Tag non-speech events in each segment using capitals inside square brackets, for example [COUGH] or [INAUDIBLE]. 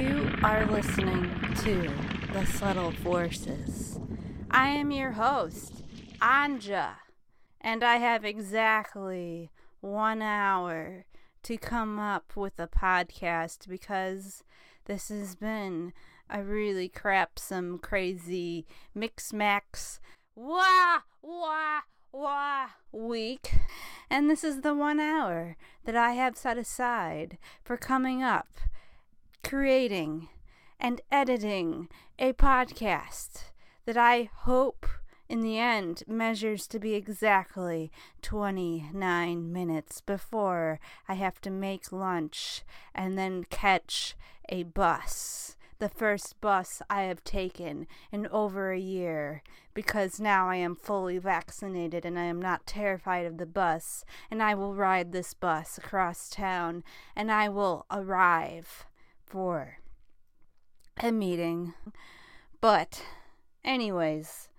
are listening to The Subtle Forces. I am your host, Anja, and I have exactly one hour to come up with a podcast because this has been a really crapsome, crazy mix max wah wah wah week. And this is the one hour that I have set aside for coming up, creating, and editing a podcast that I hope in the end measures to be exactly 29 minutes before I have to make lunch and then catch a bus. The first bus I have taken in over a year because now I am fully vaccinated and I am not terrified of the bus. And I will ride this bus across town and I will arrive for a meeting. But, anyways,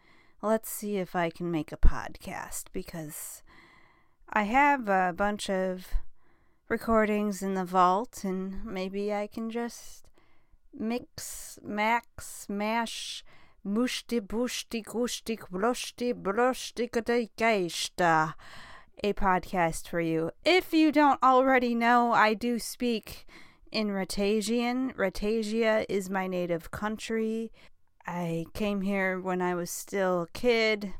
let's see if I can make a podcast because I have a bunch of recordings in the vault and maybe I can just mix, max, mash, mushti, bushti, gushti, blushti, blushti, geista a podcast for you. If you don't already know, I do speak in Rhatasian. Rhatasia is my native country. I came here when I was still a kid.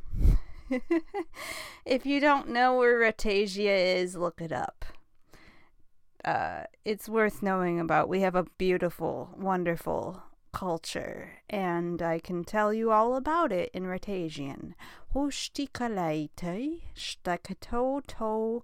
[LAUGHS] if you don't know where Rhatasia is, look it up. Uh, it's worth knowing about. We have a beautiful, wonderful culture, and I can tell you all about it in Rhatasian. Hostikalaite stakato to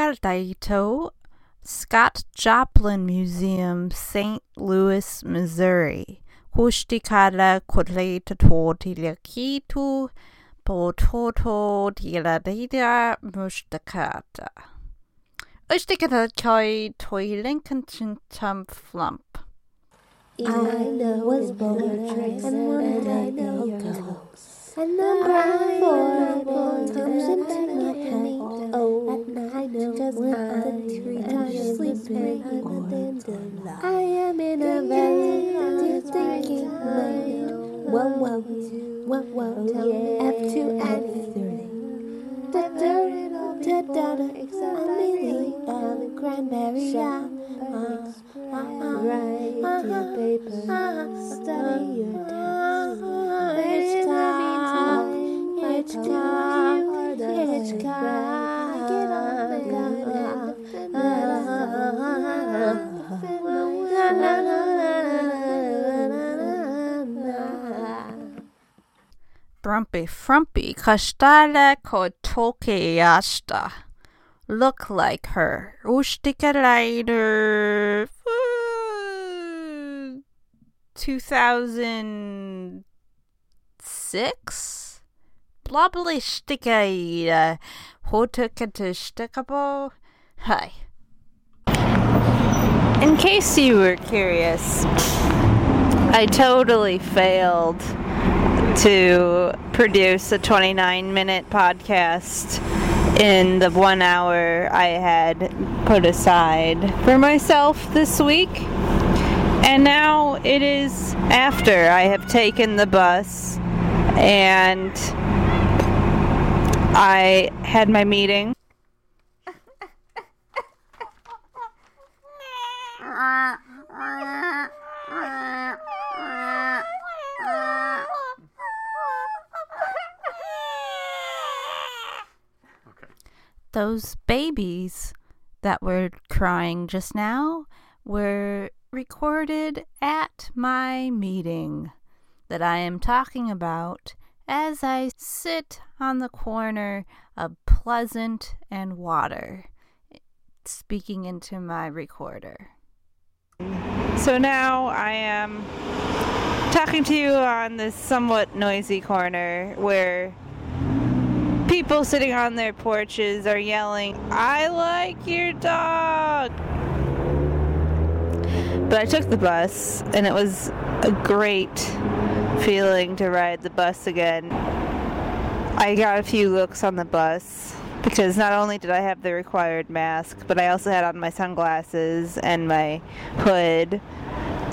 Daito, Scott Joplin Museum, St. Louis, Missouri. Hushtikala Kotleta Tortilakitu, Pototo Tiladida Mustakata. Ushtikata Choi Toilinkenton Tump Flump. I know was born and one day they'll go. And the brown four comes into my head. Oh, at night, cause when the tree is sleeping the dandelion. I am in a very deep thinking mind. Whoa, whoa, whoa, whoa, F two and three. Da da da da da, Amelie, um, cranberry, yeah. Uh, Write your paper, study your text. Brumpy frumpy kastala kotoke yasta. Look like her. Ustika later. 2006? Blobbly sticka uh, hotukatishtikabo. Hi. In case you were curious, I totally failed to produce a 29 minute podcast in the one hour I had put aside for myself this week. And now it is after I have taken the bus and I had my meeting. Those babies that were crying just now were recorded at my meeting that I am talking about as I sit on the corner of Pleasant and Water, speaking into my recorder. So now I am talking to you on this somewhat noisy corner where people sitting on their porches are yelling, I like your dog! But I took the bus, and it was a great feeling to ride the bus again. I got a few looks on the bus because not only did I have the required mask, but I also had on my sunglasses and my hood,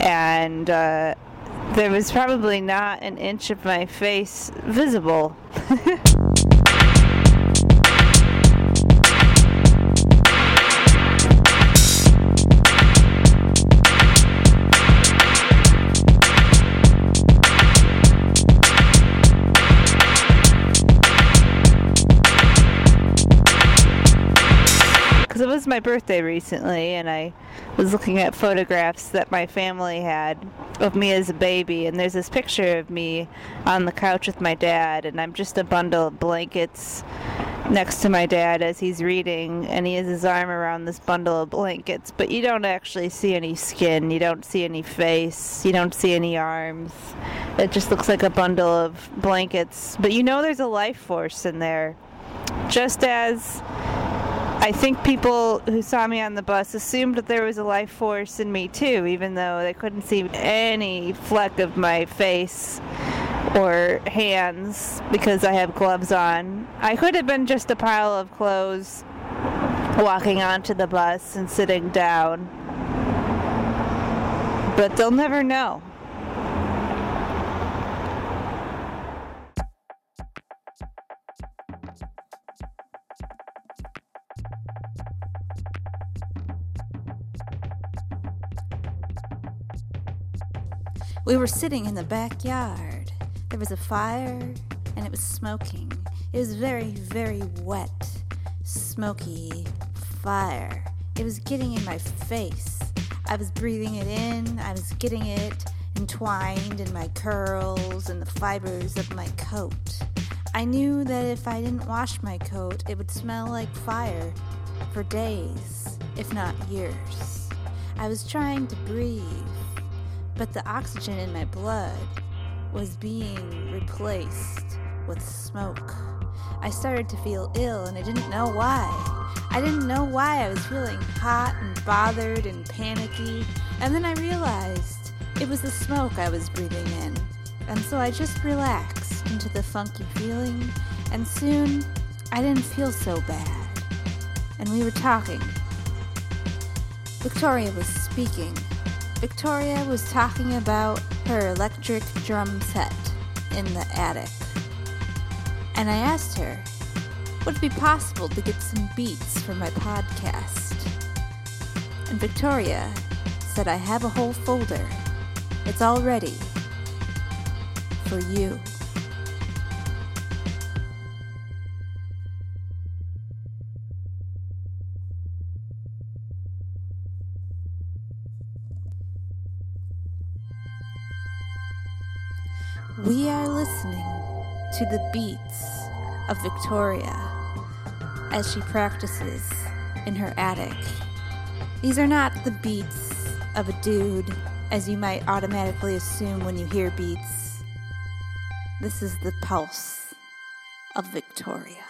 and uh, there was probably not an inch of my face visible. [LAUGHS] my birthday recently and I was looking at photographs that my family had of me as a baby and there's this picture of me on the couch with my dad and I'm just a bundle of blankets next to my dad as he's reading and he has his arm around this bundle of blankets but you don't actually see any skin you don't see any face you don't see any arms. It just looks like a bundle of blankets but you know there's a life force in there. Just as I think people who saw me on the bus assumed that there was a life force in me too, even though they couldn't see any fleck of my face or hands because I have gloves on. I could have been just a pile of clothes walking onto the bus and sitting down. But they'll never know. We were sitting in the backyard. There was a fire and it was smoking. It was very, very wet, smoky fire. It was getting in my face. I was breathing it in, I was getting it entwined in my curls and the fibers of my coat. I knew that if I didn't wash my coat, it would smell like fire. for days, if not years. I was trying to breathe, but the oxygen in my blood was being replaced with smoke. I started to feel ill and I didn't know why. I didn't know why I was feeling hot and bothered and panicky. And then I realized it was the smoke I was breathing in. And so I just relaxed into the funky feeling, and soon I didn't feel so bad. And we were talking. Victoria was speaking. Victoria was talking about her electric drum set in the attic. And I asked her, would it be possible to get some beats for my podcast? And Victoria said, I have a whole folder. It's all ready for you. We are listening to the beats of Victoria as she practices in her attic. These are not the beats of a dude, as you might automatically assume when you hear beats. This is the pulse of Victoria.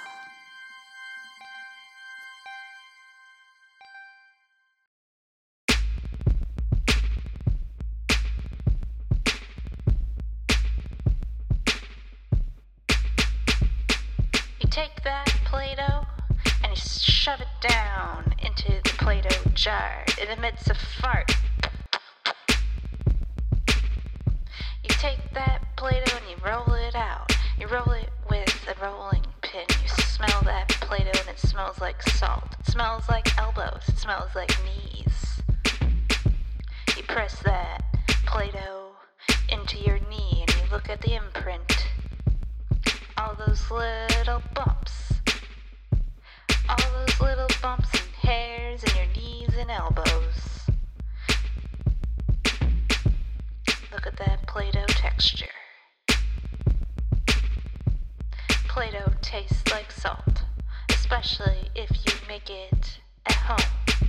Take that Play Doh and you shove it down into the Play Doh jar. It emits a fart. You take that Play Doh and you roll it out. You roll it with a rolling pin. You smell that Play Doh and it smells like salt. It smells like elbows. It smells like knees. You press that Play Doh into your knee and you look at the imprint all those little bumps. All those little bumps and hairs in your knees and elbows. Look at that Play Doh texture. Play Doh tastes like salt, especially if you make it at home.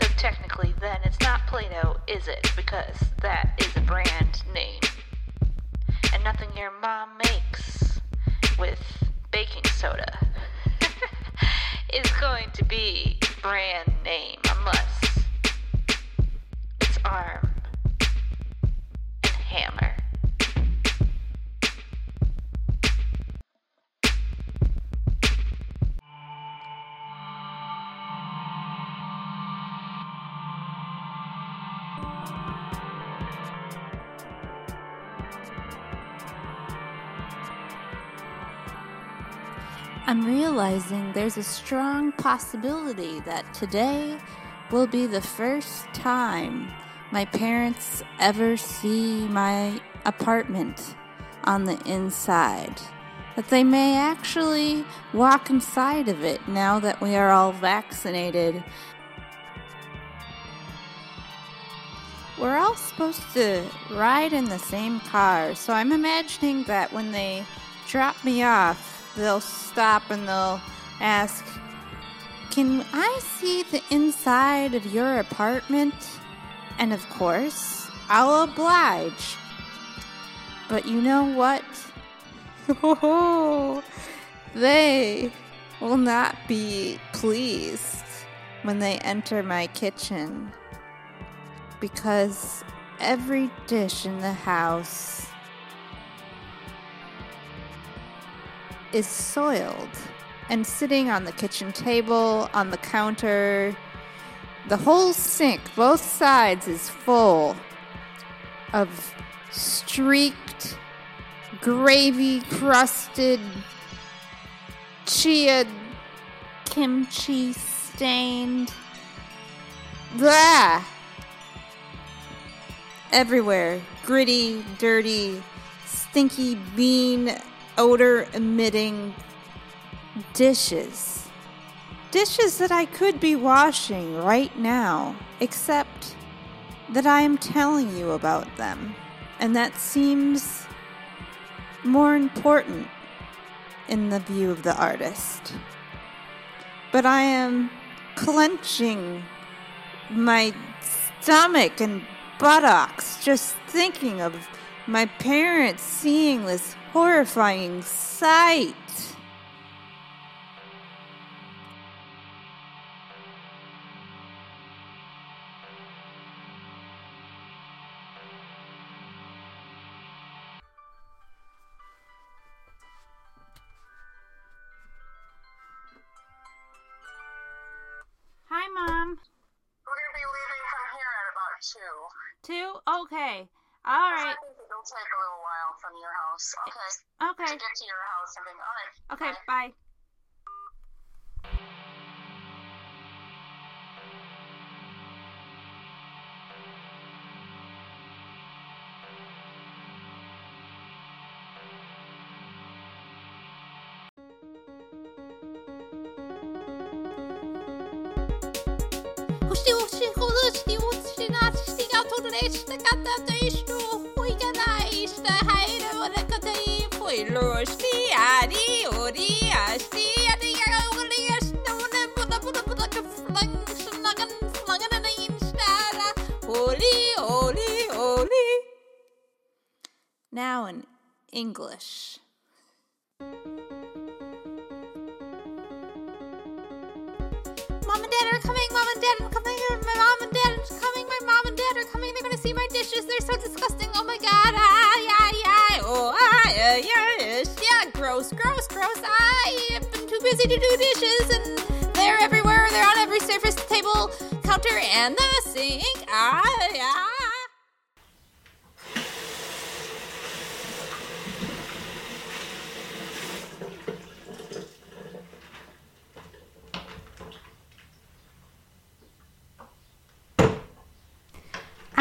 Though technically, then it's not Play Doh, is it? Because that is a brand name and nothing your mom makes with baking soda [LAUGHS] is going to be brand name unless it's arm and hammer. Realizing there's a strong possibility that today will be the first time my parents ever see my apartment on the inside. That they may actually walk inside of it now that we are all vaccinated. We're all supposed to ride in the same car, so I'm imagining that when they drop me off, they'll stop and they'll ask, Can I see the inside of your apartment? And of course, I'll oblige. But you know what? [LAUGHS] they will not be pleased when they enter my kitchen because every dish in the house is soiled and sitting on the kitchen table, on the counter. The whole sink, both sides, is full of streaked, gravy crusted, chia kimchi stained. Blah! Everywhere. Gritty, dirty, stinky bean odor emitting dishes. Dishes that I could be washing right now, except that I am telling you about them. And that seems more important in the view of the artist. but I am clenching my stomach and buttocks just thinking of my parents seeing this horrifying sight. Hi, Mom. We're gonna be leaving from here at about two. Two? Okay. All I right. From your house. Okay. Okay. To get to your house and then all right. Okay, bye. bye. Now in English. Mom and Dad are coming. Mom and Dad are coming. My mom and Dad are coming. My mom and Dad are coming. They're gonna see my dishes. They're so disgusting. Oh my God. Ah, yeah. Oh, ah, yeah, yeah. Yeah, gross, gross, gross. I have been too busy to do dishes, and they're everywhere. They're on every surface, table, counter, and the sink. Ah, yeah.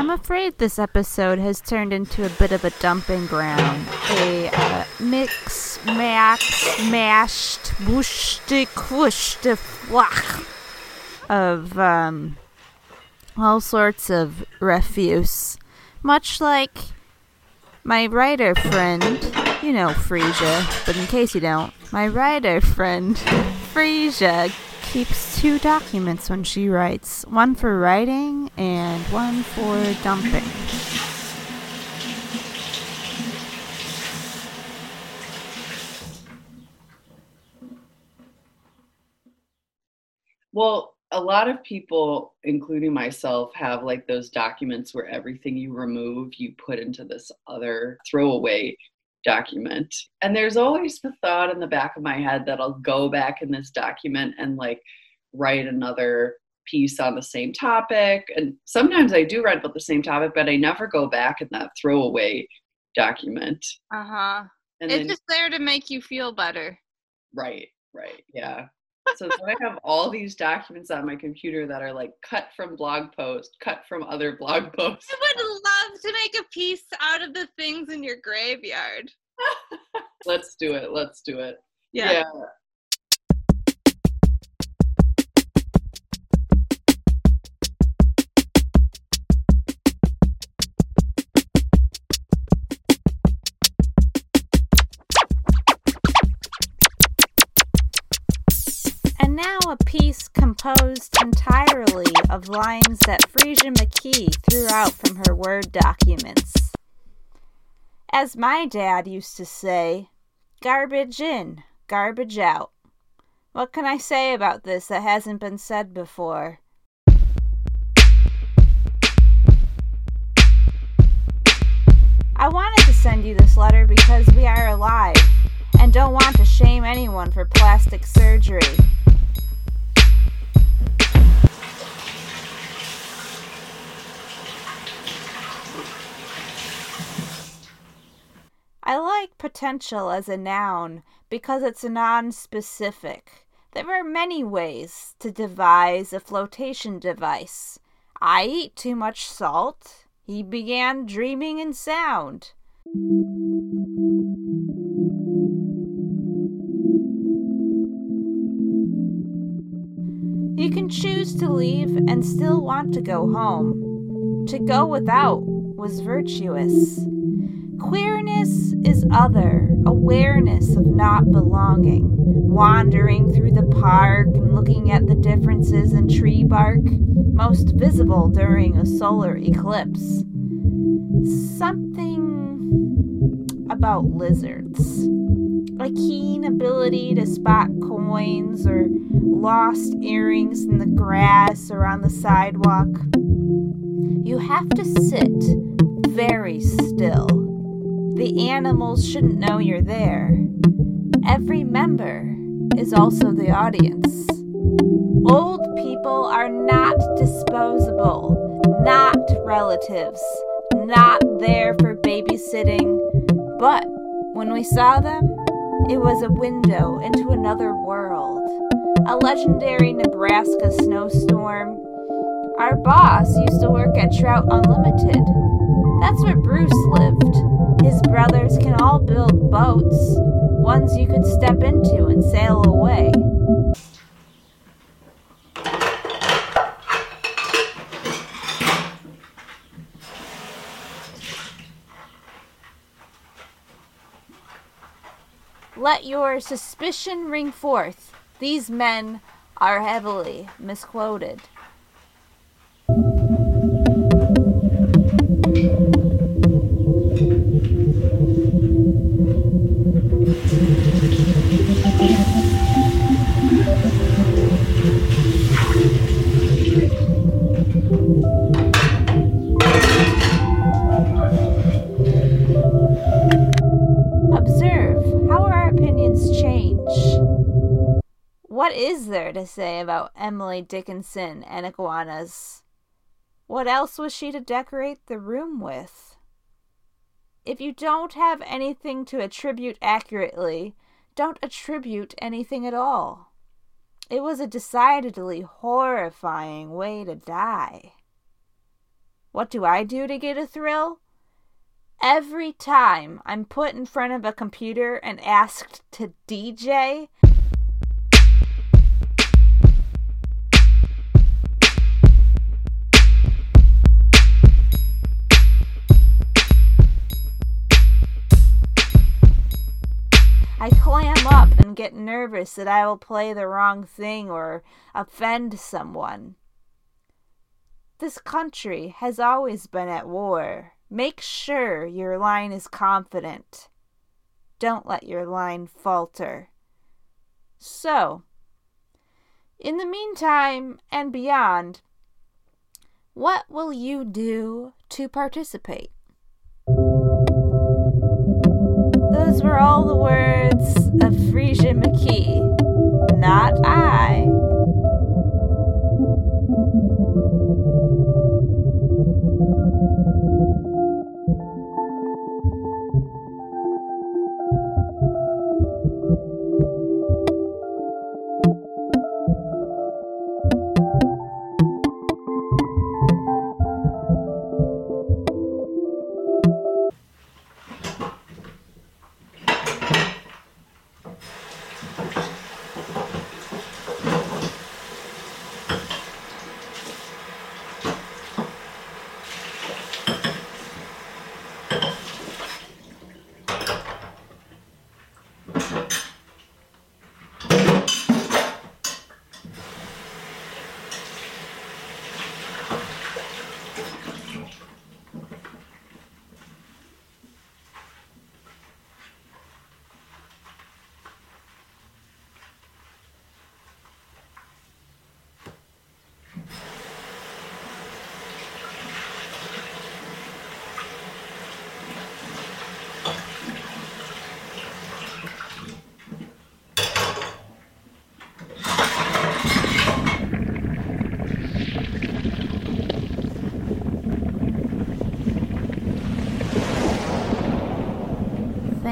I'm afraid this episode has turned into a bit of a dumping ground. A uh, mix, max, mashed, whooshed, whooshed, flach of um, all sorts of refuse. Much like my writer friend, you know Freesia, but in case you don't, my writer friend, [LAUGHS] Freesia, keeps two documents when she writes one for writing and one for dumping. Well, a lot of people, including myself, have like those documents where everything you remove, you put into this other throwaway document. And there's always the thought in the back of my head that I'll go back in this document and like write another piece on the same topic. And sometimes I do write about the same topic, but I never go back in that throwaway document. Uh huh. And It's then, just there to make you feel better. right, right, yeah. So I have all these documents on my computer that are like cut from blog posts, cut from other blog [LAUGHS] posts. I would love to make a piece out of the things in your graveyard. [LAUGHS] Let's do it. Let's do it. Yeah. yeah. A piece composed entirely of lines that Freesia McKee threw out from her Word documents. As my dad used to say, garbage in, garbage out. What can I say about this that hasn't been said before? I wanted to send you this letter because we are alive and don't want to shame anyone for plastic surgery. I like potential as a noun because it's non specific. There are many ways to devise a flotation device. I eat too much salt. He began dreaming in sound. You can choose to leave and still want to go home. To go without was virtuous. Queerness is other, awareness of not belonging, wandering through the park and looking at the differences in tree bark, most visible during a solar eclipse. Something about lizards. A keen ability to spot coins or lost earrings in the grass or on the sidewalk. You have to sit very still. The animals shouldn't know you're there. Every member is also the audience. Old people are not disposable, not relatives, not there for babysitting. But when we saw them, it was a window into another world. A legendary Nebraska snowstorm. Our boss used to work at Trout Unlimited. That's where Bruce lived. His brothers can all build boats, ones you could step into and sail away. Let your suspicion ring forth. These men are heavily misquoted. What is there to say about Emily Dickinson and iguanas? What else was she to decorate the room with? If you don't have anything to attribute accurately, don't attribute anything at all. It was a decidedly horrifying way to die. What do I do to get a thrill? Every time I'm put in front of a computer and asked to DJ, I clam up and get nervous that I will play the wrong thing or offend someone. This country has always been at war. Make sure your line is confident. Don't let your line falter. So, in the meantime and beyond, what will you do to participate? Those were all the words of Freesia McKee, not I.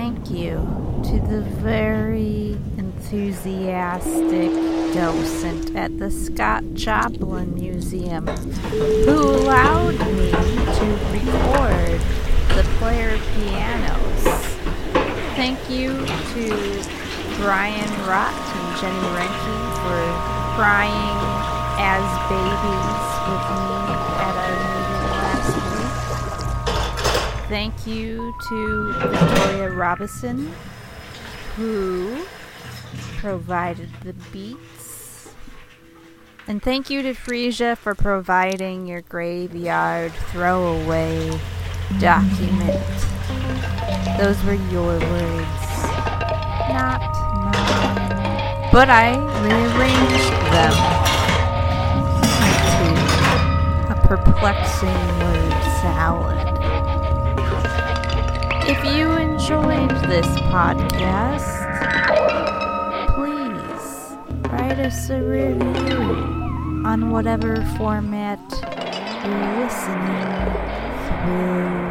Thank you to the very enthusiastic docent at the Scott Joplin Museum who allowed me to record the player pianos. Thank you to Brian Rott and Jenni Reinke for crying as babies with me Thank you to Victoria Robison, who provided the beats. And thank you to Freesia for providing your graveyard throwaway document. Those were your words, not mine. But I rearranged them into a perplexing word salad. If you enjoyed this podcast, please write us a review on whatever format you're listening through.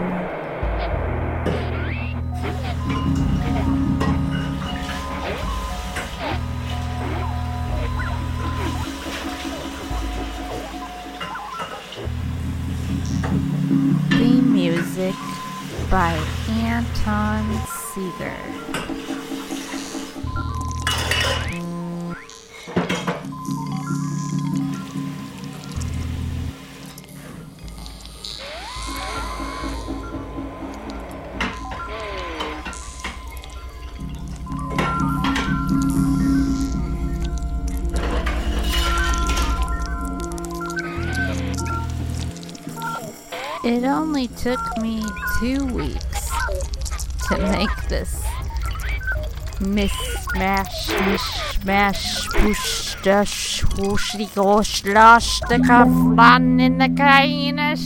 By Anton Sieger. It only took me two weeks to make this mismatch, mishmash, push, dash, whooshy, gosh, lash, the run in the kind of